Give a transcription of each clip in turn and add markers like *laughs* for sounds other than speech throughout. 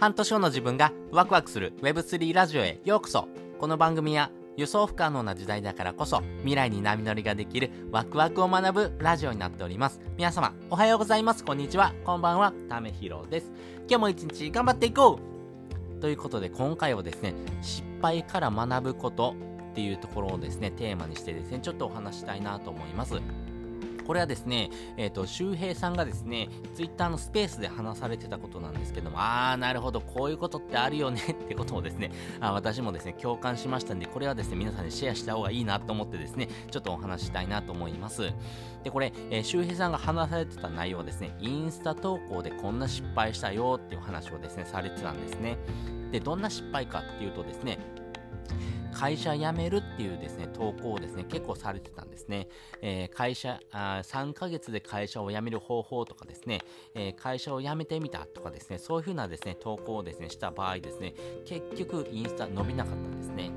半年後の自分がワクワクする Web3 ラジオへようこそ。この番組は予想不可能な時代だからこそ未来に波乗りができるワクワクを学ぶラジオになっております。皆様おはようございます。こんにちは。こんばんは。ためひろです。今日も一日頑張っていこう。ということで今回はですね失敗から学ぶことっていうところをですねテーマにしてですねちょっとお話したいなと思います。これはですね、えっ、ー、と、周平さんがですね、ツイッターのスペースで話されてたことなんですけども、あー、なるほど、こういうことってあるよね *laughs* ってことをですね、あ私もですね、共感しましたんで、これはですね、皆さんにシェアした方がいいなと思ってですね、ちょっとお話したいなと思います。で、これ、えー、周平さんが話されてた内容はですね、インスタ投稿でこんな失敗したよっていう話をですね、されてたんですね。で、どんな失敗かっていうとですね、会社辞めるっていうですね、投稿をですね、結構されてたんですね。えー、会社あ、3ヶ月で会社を辞める方法とかですね、えー、会社を辞めてみたとかですね、そういうふうなですね、投稿をですね、した場合ですね、結局インスタ伸びなかったんですね。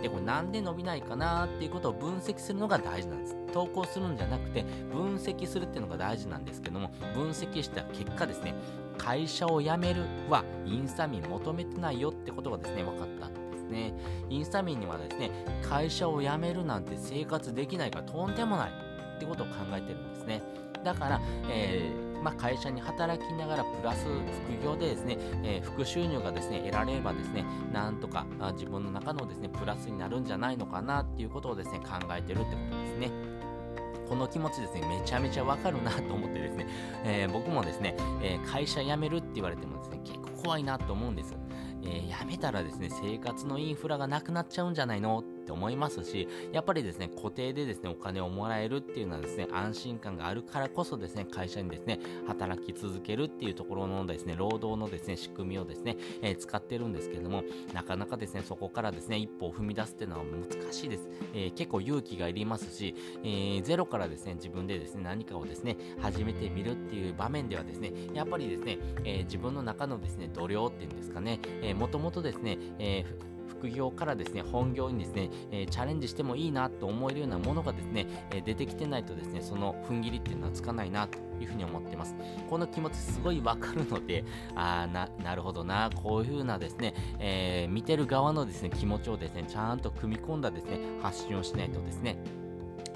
で、これなんで伸びないかなっていうことを分析するのが大事なんです。投稿するんじゃなくて、分析するっていうのが大事なんですけども、分析した結果ですね、会社を辞めるはインスタ民求めてないよってことがですね、分かったね。インスタ民にはですね、会社を辞めるなんて生活できないからとんでもないってことを考えてるんですね。だから、えー、まあ、会社に働きながらプラス副業でですね、えー、副収入がですね、得られればですね、なんとか自分の中のですね、プラスになるんじゃないのかなっていうことをですね、考えてるってことですね。この気持ちですね、めちゃめちゃわかるなと思ってですね、えー、僕もですね、えー、会社辞めるって言われてもですね、結構怖いなと思うんですよ。えー、辞めたらですね、生活のインフラがなくなっちゃうんじゃないのって思いますし、やっぱりですね、固定でですね、お金をもらえるっていうのはですね、安心感があるからこそですね、会社にですね、働き続けるっていうところのですね、労働のですね、仕組みをですね、えー、使ってるんですけども、なかなかですね、そこからですね、一歩を踏み出すっていうのは難しいです。えー、結構勇気がいりますし、えー、ゼロからですね、自分でですね、何かをですね、始めてみるっていう場面ではですね、やっぱりですね、え自分の中のですね、度量っていうんですかね、えもともとですね、えー副業からですね、本業にですね、えー、チャレンジしてもいいなと思えるようなものがですね、えー、出てきてないとですね、その踏ん切りっていうのはつかないなというふうに思ってます。この気持ちすごいわかるので、あな、なるほどな、こういうふうなですね、えー、見てる側のですね、気持ちをですね、ちゃんと組み込んだですね、発信をしないとですね、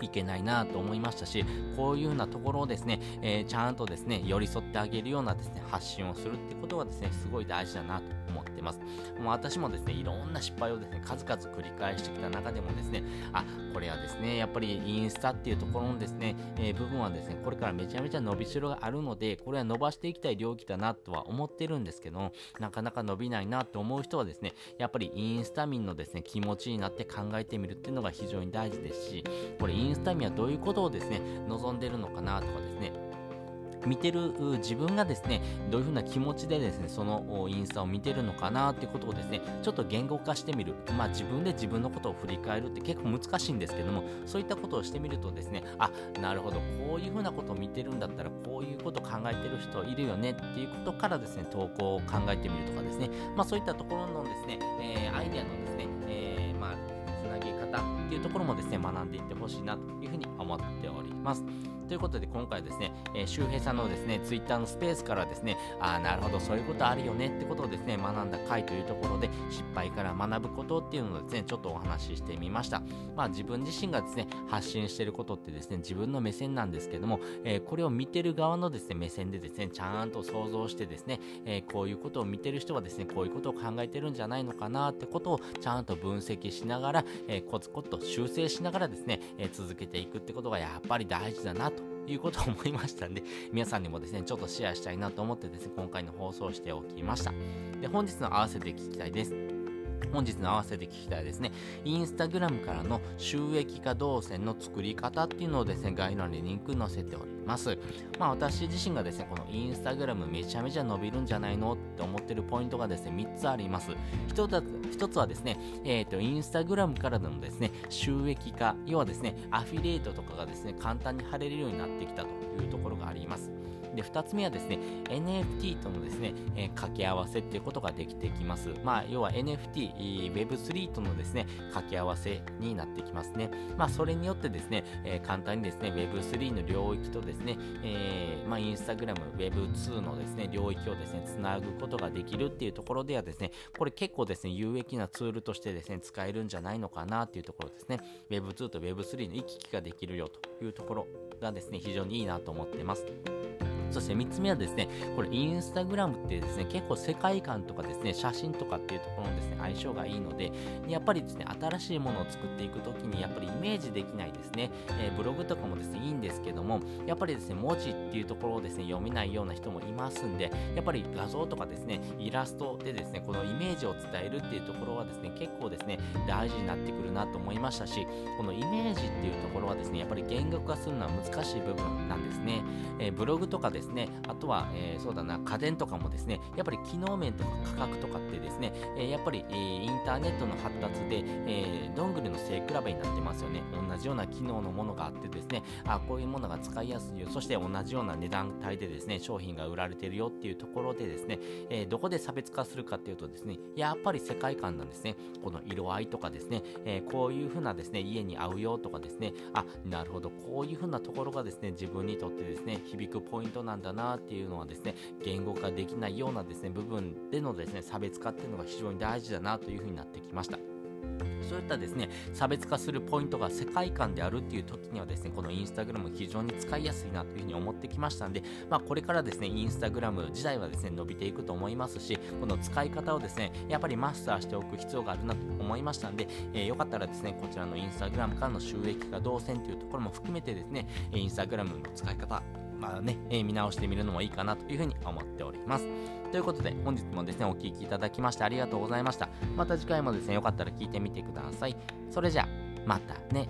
いけないなと思いましたし、こういうようなところをですね、えー、ちゃんとですね、寄り添ってあげるようなですね、発信をするってことはですね、すごい大事だなと思ってます。もう私もですね、いろんな失敗をですね、数々繰り返してきた中でもですね、あ、これはですね、やっぱりインスタっていうところのですね、えー、部分はですね、これからめちゃめちゃ伸びしろがあるので、これは伸ばしていきたい領域だなとは思ってるんですけど、なかなか伸びないなと思う人はですね、やっぱりインスタ民のですね、気持ちになって考えてみるっていうのが非常に大事ですし、これインスタ民はどういうことをですね、望んでるのかなとかですね、見てる自分がですね、どういうふうな気持ちでですね、そのインスタを見てるのかなっていうことをですね、ちょっと言語化してみる。まあ自分で自分のことを振り返るって結構難しいんですけども、そういったことをしてみるとですね、あ、なるほど、こういうふうなことを見てるんだったら、こういうことを考えてる人いるよねっていうことからですね、投稿を考えてみるとかですね、まあそういったところのですね、えー、アイデアのですね、えー、まあ、つなげ方っていうところもですね、学んでいってほしいなというふうに思っております。ということで今回ですね、えー、周平さんのですね、ツイッターのスペースからですね、ああ、なるほど、そういうことあるよねってことをですね、学んだ回というところで、失敗から学ぶことっていうのをですね、ちょっとお話ししてみました。まあ自分自身がですね、発信してることってですね、自分の目線なんですけども、えー、これを見てる側のですね、目線でですね、ちゃんと想像してですね、えー、こういうことを見てる人はですね、こういうことを考えてるんじゃないのかなってことをちゃんと分析しながら、えー、コツコツと修正しながらですね、え続けていくってことがやっぱり大事だなということを思いましたんで、*laughs* 皆さんにもですね、ちょっとシェアしたいなと思ってですね、今回の放送しておきました。で、本日の合わせて聞きたいです。本日の合わせて聞きたいですね、インスタグラムからの収益化動線の作り方っていうのをですね、概要欄にリンク載せております。まあ私自身がですね、このインスタグラムめちゃめちゃ伸びるんじゃないのって思ってるポイントがですね、3つあります。1つはですね、えっ、ー、と、インスタグラムからのですね、収益化、要はですね、アフィリエイトとかがですね、簡単に貼れるようになってきたというところがあります。で、2つ目はですね、NFT とのですね、えー、掛け合わせっていうことができてきます。まあ、要は NFT、Web3 とのですね、掛け合わせになってきますね。まあ、それによってですね、えー、簡単にですね、Web3 の領域とですね、えー、まあ、Instagram、Web2 のですね、領域をですね、つなぐことができるっていうところではですね、これ結構ですね、有益なツールとしてですね、使えるんじゃないのかなっていうところですね。Web2 と Web3 の行き来ができるよというところがですね、非常にいいなと思ってます。そして3つ目はですね、これインスタグラムってですね、結構世界観とかですね、写真とかっていうところのですね、相性がいいので、やっぱりですね、新しいものを作っていくときに、やっぱりイメージできないですね、えー、ブログとかもですね、いいんですけども、やっぱりですね、文字っていうところをですね、読めないような人もいますんで、やっぱり画像とかですね、イラストでですね、このイメージを伝えるっていうところはですね、結構ですね、大事になってくるなと思いましたし、このイメージっていうところはですね、やっぱり言語化するのは難しい部分なんですね。えー、ブログとかでですね、あとはえー、そうだな、家電とかもですね、やっぱり機能面とか価格とかってですね、えー、やっぱり、えー、インターネットの発達で、えどんぐりの背比べになってますよね。同じような機能のものがあってですね、あ、こういうものが使いやすいよ。そして同じような値段帯でですね、商品が売られてるよっていうところでですね、えどこで差別化するかっていうとですね、やっぱり世界観なんですね。この色合いとかですね、えこういう風なですね、家に合うよとかですね、あ、なるほど、こういう風なところがですね、自分にとってですね、響くポイントななんだなっていうのはですね、言語化できないようなですね、部分でのですね、差別化っていうのが非常に大事だなというふうになってきました。そういったですね、差別化するポイントが世界観であるっていう時にはですね、このインスタグラム非常に使いやすいなというふうに思ってきましたんで、まあこれからですね、インスタグラム自体はですね、伸びていくと思いますし、この使い方をですね、やっぱりマスターしておく必要があるなと思いましたんで、えー、よかったらですね、こちらのインスタグラムからの収益化動線というところも含めてですね、インスタグラムの使い方、まあね、えー、見直してみるのもいいかなというふうに思っております。ということで、本日もですね、お聴きいただきましてありがとうございました。また次回もですね、よかったら聞いてみてください。それじゃあ、またね。